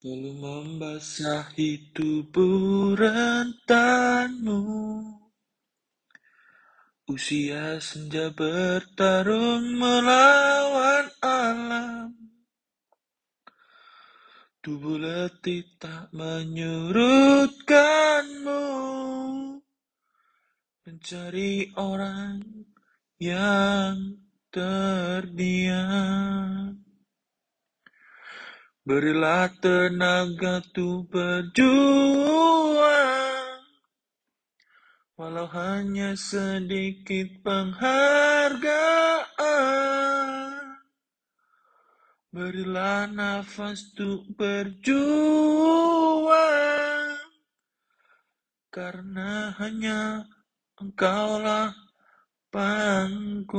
Belum membasahi tubuh rentanmu. Usia senja bertarung melawan alam. Tubuh letih tak menyurutkanmu. Mencari orang yang terdiam Berilah tenaga tuh berjuang. Walau hanya sedikit penghargaan. Berilah nafas tuh berjuang. Karena hanya engkaulah pangkuan